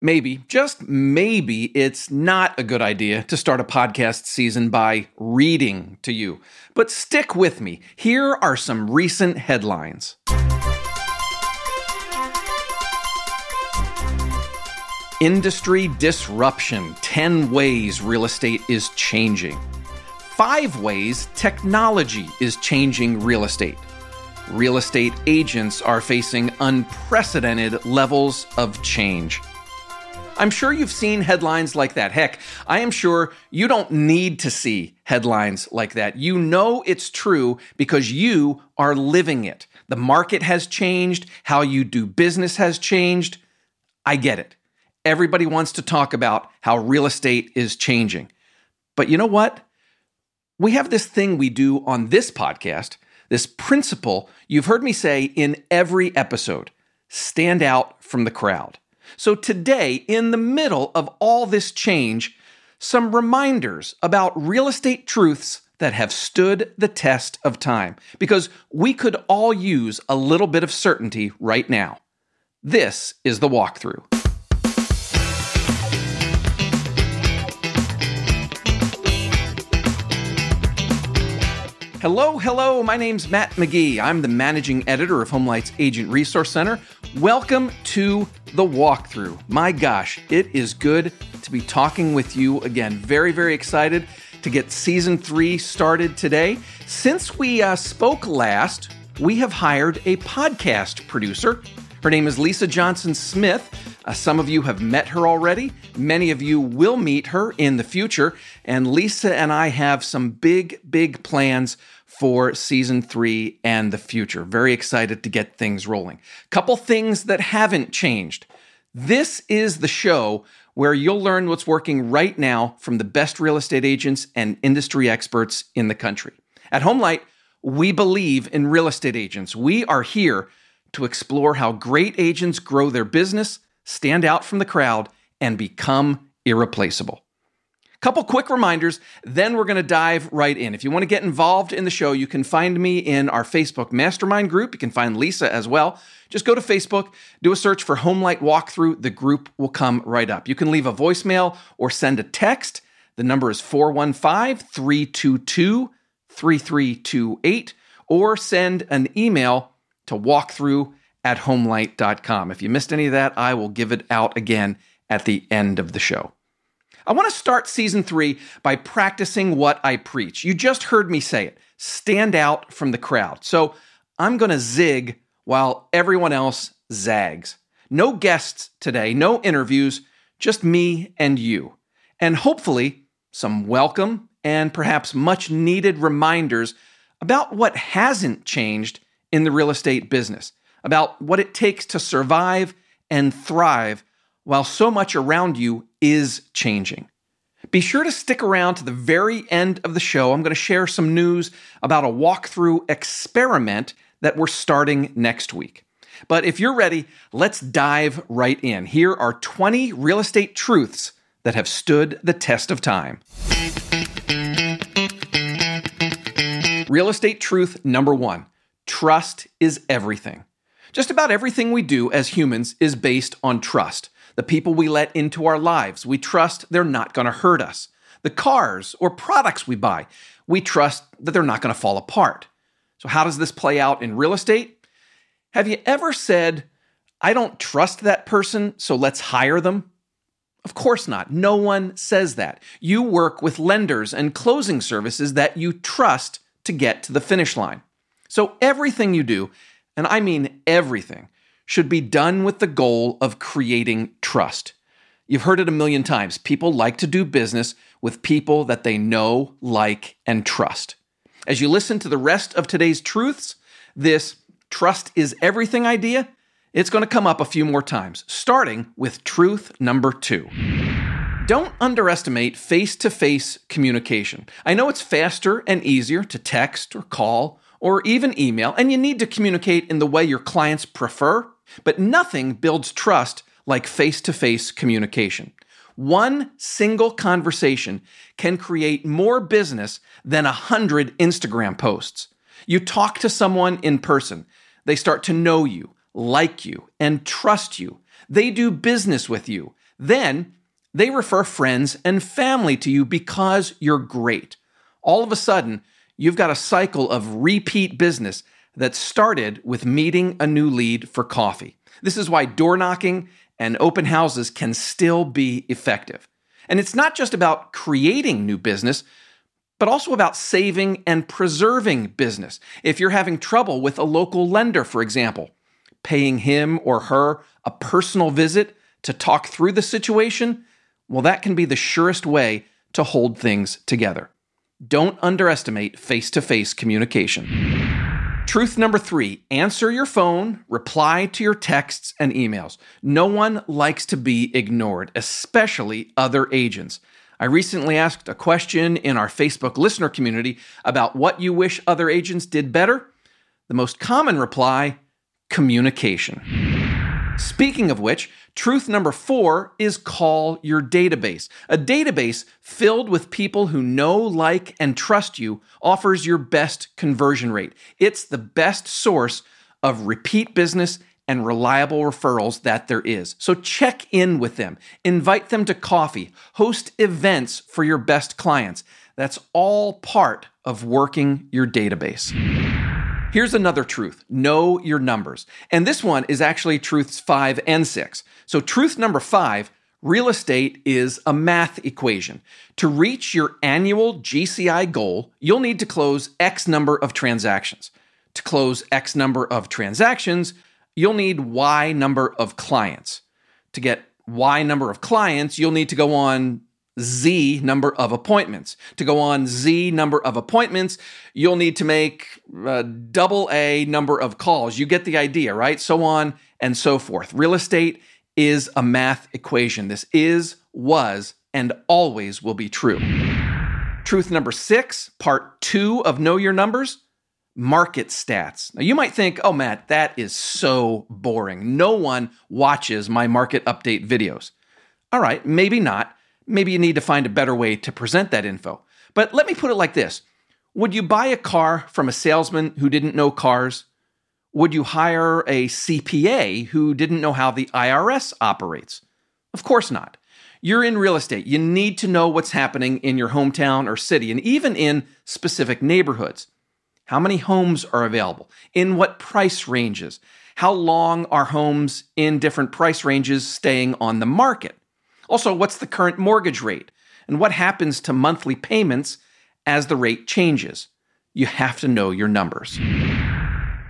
Maybe, just maybe, it's not a good idea to start a podcast season by reading to you. But stick with me. Here are some recent headlines. Industry disruption 10 ways real estate is changing. Five ways technology is changing real estate. Real estate agents are facing unprecedented levels of change. I'm sure you've seen headlines like that. Heck, I am sure you don't need to see headlines like that. You know it's true because you are living it. The market has changed, how you do business has changed. I get it. Everybody wants to talk about how real estate is changing. But you know what? We have this thing we do on this podcast, this principle you've heard me say in every episode stand out from the crowd. So, today, in the middle of all this change, some reminders about real estate truths that have stood the test of time, because we could all use a little bit of certainty right now. This is the walkthrough. Hello, hello. My name's Matt McGee. I'm the managing editor of Homelight's Agent Resource Center. Welcome to the walkthrough. My gosh, it is good to be talking with you again. Very, very excited to get season three started today. Since we uh, spoke last, we have hired a podcast producer. Her name is Lisa Johnson Smith. Uh, some of you have met her already. Many of you will meet her in the future. And Lisa and I have some big, big plans for season three and the future. Very excited to get things rolling. Couple things that haven't changed. This is the show where you'll learn what's working right now from the best real estate agents and industry experts in the country. At Homelight, we believe in real estate agents. We are here to explore how great agents grow their business stand out from the crowd, and become irreplaceable. Couple quick reminders, then we're going to dive right in. If you want to get involved in the show, you can find me in our Facebook mastermind group. You can find Lisa as well. Just go to Facebook, do a search for Homelight Walkthrough. The group will come right up. You can leave a voicemail or send a text. The number is 415 322 3328, or send an email to walkthrough at homelight.com. If you missed any of that, I will give it out again at the end of the show. I want to start season three by practicing what I preach. You just heard me say it stand out from the crowd. So I'm going to zig while everyone else zags. No guests today, no interviews, just me and you. And hopefully, some welcome and perhaps much needed reminders about what hasn't changed in the real estate business about what it takes to survive and thrive while so much around you is changing. Be sure to stick around to the very end of the show. I'm going to share some news about a walkthrough experiment that we're starting next week. But if you're ready, let's dive right in. Here are 20 real estate truths that have stood the test of time. Real estate truth number one trust is everything. Just about everything we do as humans is based on trust. The people we let into our lives, we trust they're not going to hurt us. The cars or products we buy, we trust that they're not going to fall apart. So, how does this play out in real estate? Have you ever said, I don't trust that person, so let's hire them? Of course not. No one says that. You work with lenders and closing services that you trust to get to the finish line. So, everything you do and I mean everything, should be done with the goal of creating trust. You've heard it a million times. People like to do business with people that they know, like, and trust. As you listen to the rest of today's truths, this trust is everything idea, it's going to come up a few more times, starting with truth number two. Don't underestimate face to face communication. I know it's faster and easier to text or call or even email, and you need to communicate in the way your clients prefer, but nothing builds trust like face to face communication. One single conversation can create more business than a hundred Instagram posts. You talk to someone in person, they start to know you, like you, and trust you. They do business with you. Then they refer friends and family to you because you're great. All of a sudden, you've got a cycle of repeat business that started with meeting a new lead for coffee. This is why door knocking and open houses can still be effective. And it's not just about creating new business, but also about saving and preserving business. If you're having trouble with a local lender, for example, paying him or her a personal visit to talk through the situation, well, that can be the surest way to hold things together. Don't underestimate face to face communication. Truth number three answer your phone, reply to your texts and emails. No one likes to be ignored, especially other agents. I recently asked a question in our Facebook listener community about what you wish other agents did better. The most common reply communication. Speaking of which, truth number four is call your database. A database filled with people who know, like, and trust you offers your best conversion rate. It's the best source of repeat business and reliable referrals that there is. So check in with them, invite them to coffee, host events for your best clients. That's all part of working your database. Here's another truth know your numbers. And this one is actually truths five and six. So, truth number five real estate is a math equation. To reach your annual GCI goal, you'll need to close X number of transactions. To close X number of transactions, you'll need Y number of clients. To get Y number of clients, you'll need to go on Z number of appointments. To go on Z number of appointments, you'll need to make a double A number of calls. You get the idea, right? So on and so forth. Real estate is a math equation. This is, was, and always will be true. Truth number six, part two of Know Your Numbers market stats. Now, you might think, oh, Matt, that is so boring. No one watches my market update videos. All right, maybe not maybe you need to find a better way to present that info. But let me put it like this Would you buy a car from a salesman who didn't know cars? Would you hire a CPA who didn't know how the IRS operates? Of course not. You're in real estate. You need to know what's happening in your hometown or city and even in specific neighborhoods. How many homes are available? In what price ranges? How long are homes in different price ranges staying on the market? Also, what's the current mortgage rate? And what happens to monthly payments as the rate changes? You have to know your numbers.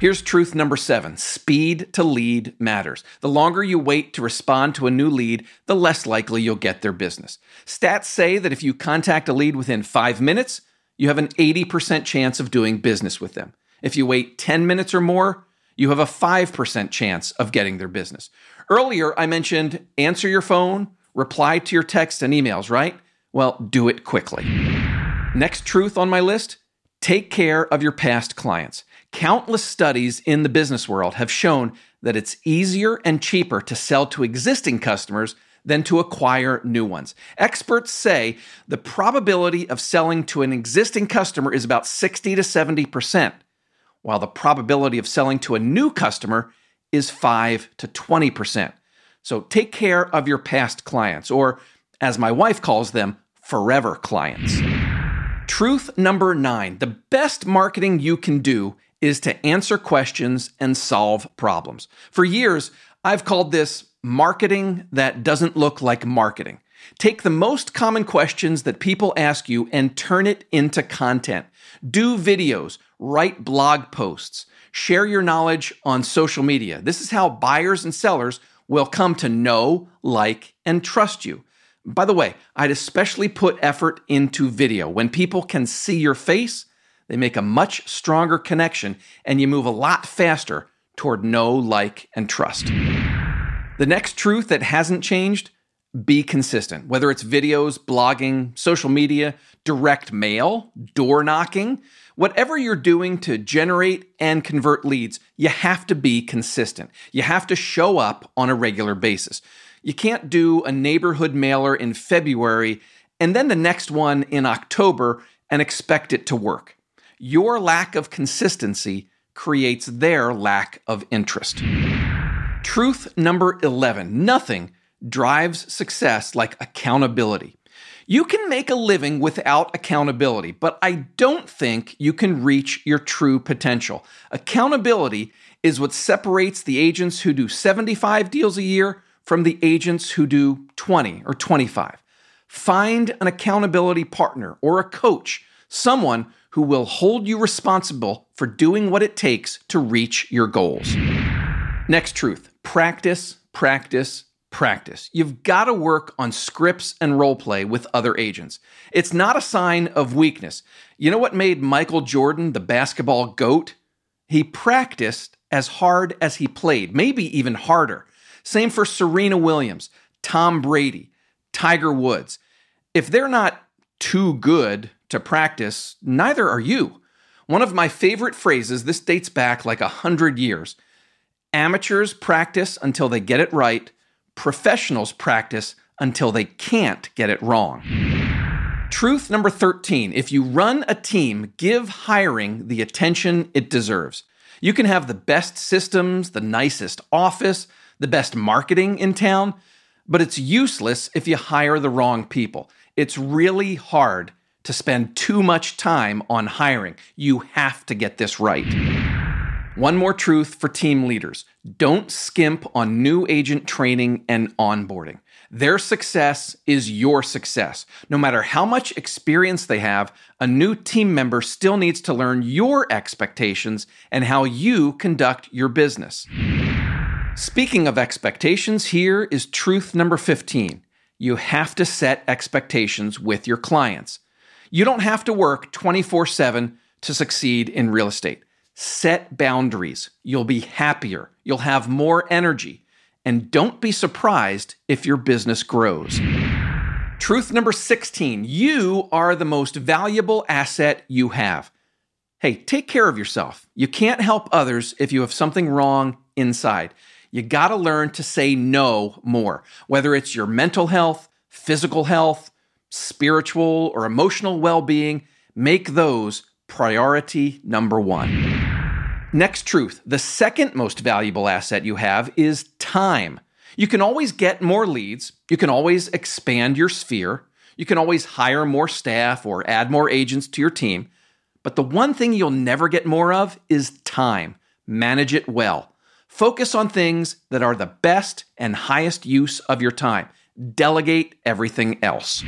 Here's truth number seven speed to lead matters. The longer you wait to respond to a new lead, the less likely you'll get their business. Stats say that if you contact a lead within five minutes, you have an 80% chance of doing business with them. If you wait 10 minutes or more, you have a 5% chance of getting their business. Earlier, I mentioned answer your phone, reply to your texts and emails, right? Well, do it quickly. Next truth on my list take care of your past clients. Countless studies in the business world have shown that it's easier and cheaper to sell to existing customers than to acquire new ones. Experts say the probability of selling to an existing customer is about 60 to 70%, while the probability of selling to a new customer is 5 to 20%. So take care of your past clients, or as my wife calls them, forever clients. Truth number nine the best marketing you can do is to answer questions and solve problems. For years, I've called this marketing that doesn't look like marketing. Take the most common questions that people ask you and turn it into content. Do videos, write blog posts, share your knowledge on social media. This is how buyers and sellers will come to know, like, and trust you. By the way, I'd especially put effort into video. When people can see your face, they make a much stronger connection and you move a lot faster toward know, like, and trust. The next truth that hasn't changed be consistent. Whether it's videos, blogging, social media, direct mail, door knocking, whatever you're doing to generate and convert leads, you have to be consistent. You have to show up on a regular basis. You can't do a neighborhood mailer in February and then the next one in October and expect it to work. Your lack of consistency creates their lack of interest. Truth number 11 nothing drives success like accountability. You can make a living without accountability, but I don't think you can reach your true potential. Accountability is what separates the agents who do 75 deals a year from the agents who do 20 or 25. Find an accountability partner or a coach, someone who will hold you responsible for doing what it takes to reach your goals. Next truth practice, practice, practice. You've got to work on scripts and role play with other agents. It's not a sign of weakness. You know what made Michael Jordan the basketball GOAT? He practiced as hard as he played, maybe even harder. Same for Serena Williams, Tom Brady, Tiger Woods. If they're not too good to practice, neither are you. One of my favorite phrases, this dates back like a hundred years. Amateurs practice until they get it right, professionals practice until they can't get it wrong. Truth number 13 if you run a team, give hiring the attention it deserves. You can have the best systems, the nicest office, the best marketing in town, but it's useless if you hire the wrong people. It's really hard to spend too much time on hiring. You have to get this right. One more truth for team leaders don't skimp on new agent training and onboarding. Their success is your success. No matter how much experience they have, a new team member still needs to learn your expectations and how you conduct your business. Speaking of expectations, here is truth number 15. You have to set expectations with your clients. You don't have to work 24 7 to succeed in real estate. Set boundaries. You'll be happier. You'll have more energy. And don't be surprised if your business grows. Truth number 16 you are the most valuable asset you have. Hey, take care of yourself. You can't help others if you have something wrong inside. You got to learn to say no more, whether it's your mental health, physical health, spiritual, or emotional well being. Make those priority number one. Next truth the second most valuable asset you have is time. You can always get more leads, you can always expand your sphere, you can always hire more staff or add more agents to your team. But the one thing you'll never get more of is time. Manage it well. Focus on things that are the best and highest use of your time. Delegate everything else.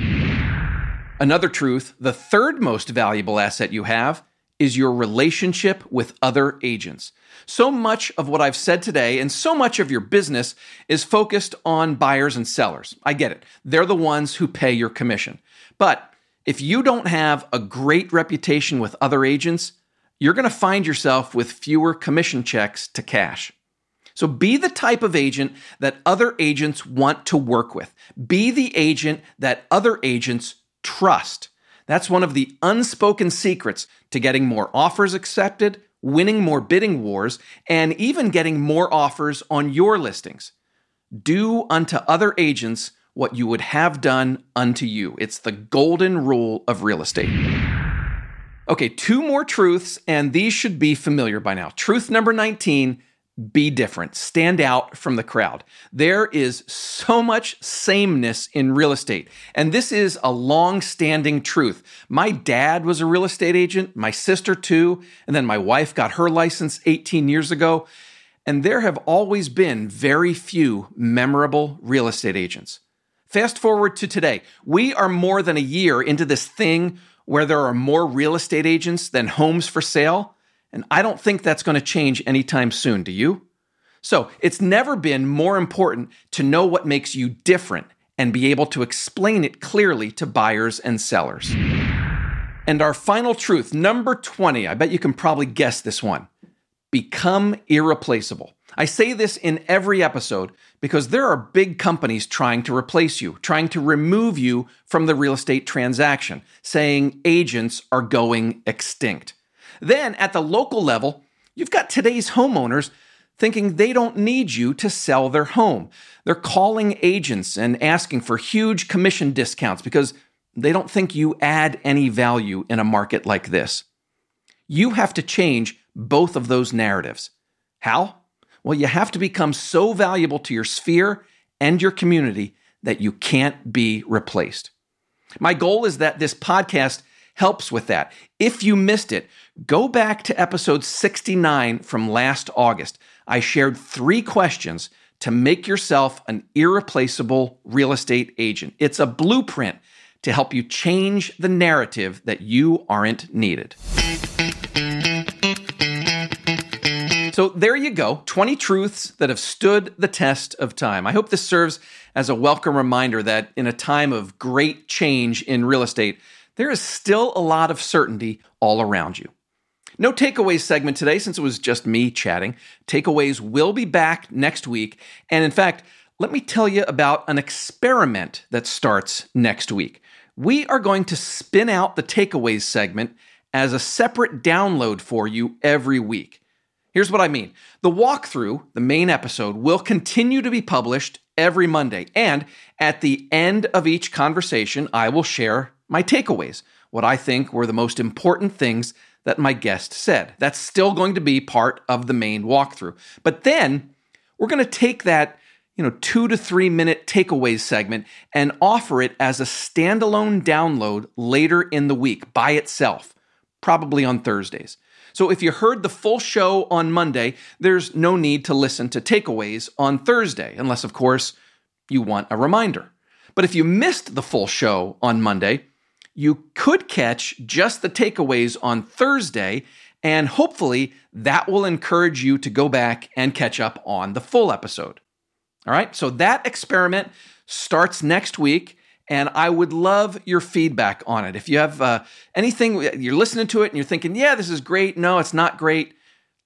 Another truth the third most valuable asset you have is your relationship with other agents. So much of what I've said today and so much of your business is focused on buyers and sellers. I get it. They're the ones who pay your commission. But if you don't have a great reputation with other agents, you're going to find yourself with fewer commission checks to cash. So be the type of agent that other agents want to work with. Be the agent that other agents trust. That's one of the unspoken secrets to getting more offers accepted, winning more bidding wars, and even getting more offers on your listings. Do unto other agents what you would have done unto you. It's the golden rule of real estate. Okay, two more truths, and these should be familiar by now. Truth number 19 be different, stand out from the crowd. There is so much sameness in real estate, and this is a long standing truth. My dad was a real estate agent, my sister too, and then my wife got her license 18 years ago. And there have always been very few memorable real estate agents. Fast forward to today. We are more than a year into this thing where there are more real estate agents than homes for sale. And I don't think that's going to change anytime soon, do you? So it's never been more important to know what makes you different and be able to explain it clearly to buyers and sellers. And our final truth, number 20, I bet you can probably guess this one become irreplaceable. I say this in every episode because there are big companies trying to replace you, trying to remove you from the real estate transaction, saying agents are going extinct. Then at the local level, you've got today's homeowners thinking they don't need you to sell their home. They're calling agents and asking for huge commission discounts because they don't think you add any value in a market like this. You have to change both of those narratives. How? Well, you have to become so valuable to your sphere and your community that you can't be replaced. My goal is that this podcast helps with that. If you missed it, go back to episode 69 from last August. I shared three questions to make yourself an irreplaceable real estate agent. It's a blueprint to help you change the narrative that you aren't needed. So there you go 20 truths that have stood the test of time. I hope this serves as a welcome reminder that in a time of great change in real estate, there is still a lot of certainty all around you. No takeaways segment today since it was just me chatting. Takeaways will be back next week. And in fact, let me tell you about an experiment that starts next week. We are going to spin out the takeaways segment as a separate download for you every week. Here's what I mean the walkthrough, the main episode, will continue to be published every Monday. And at the end of each conversation, I will share my takeaways, what I think were the most important things that my guest said. That's still going to be part of the main walkthrough. But then we're going to take that you know, two to three minute takeaways segment and offer it as a standalone download later in the week by itself, probably on Thursdays. So if you heard the full show on Monday, there's no need to listen to takeaways on Thursday, unless, of course, you want a reminder. But if you missed the full show on Monday, you could catch just the takeaways on Thursday, and hopefully that will encourage you to go back and catch up on the full episode. All right, so that experiment starts next week and I would love your feedback on it. If you have uh, anything, you're listening to it and you're thinking, yeah, this is great. No, it's not great.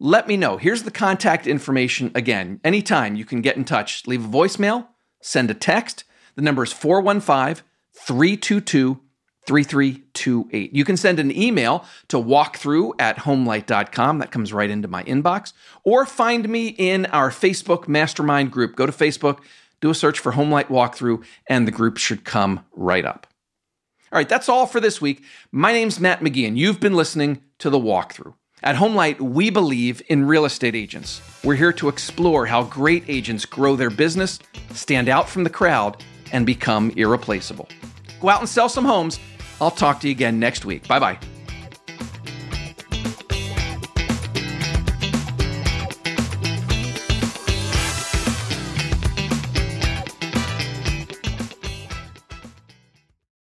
Let me know. Here's the contact information again. Anytime you can get in touch, leave a voicemail, send a text. The number is 415 322 3328. You can send an email to walkthrough at homelight.com. That comes right into my inbox. Or find me in our Facebook mastermind group. Go to Facebook do a search for Homelight Walkthrough, and the group should come right up. All right, that's all for this week. My name's Matt McGee, and you've been listening to The Walkthrough. At Homelight, we believe in real estate agents. We're here to explore how great agents grow their business, stand out from the crowd, and become irreplaceable. Go out and sell some homes. I'll talk to you again next week. Bye bye.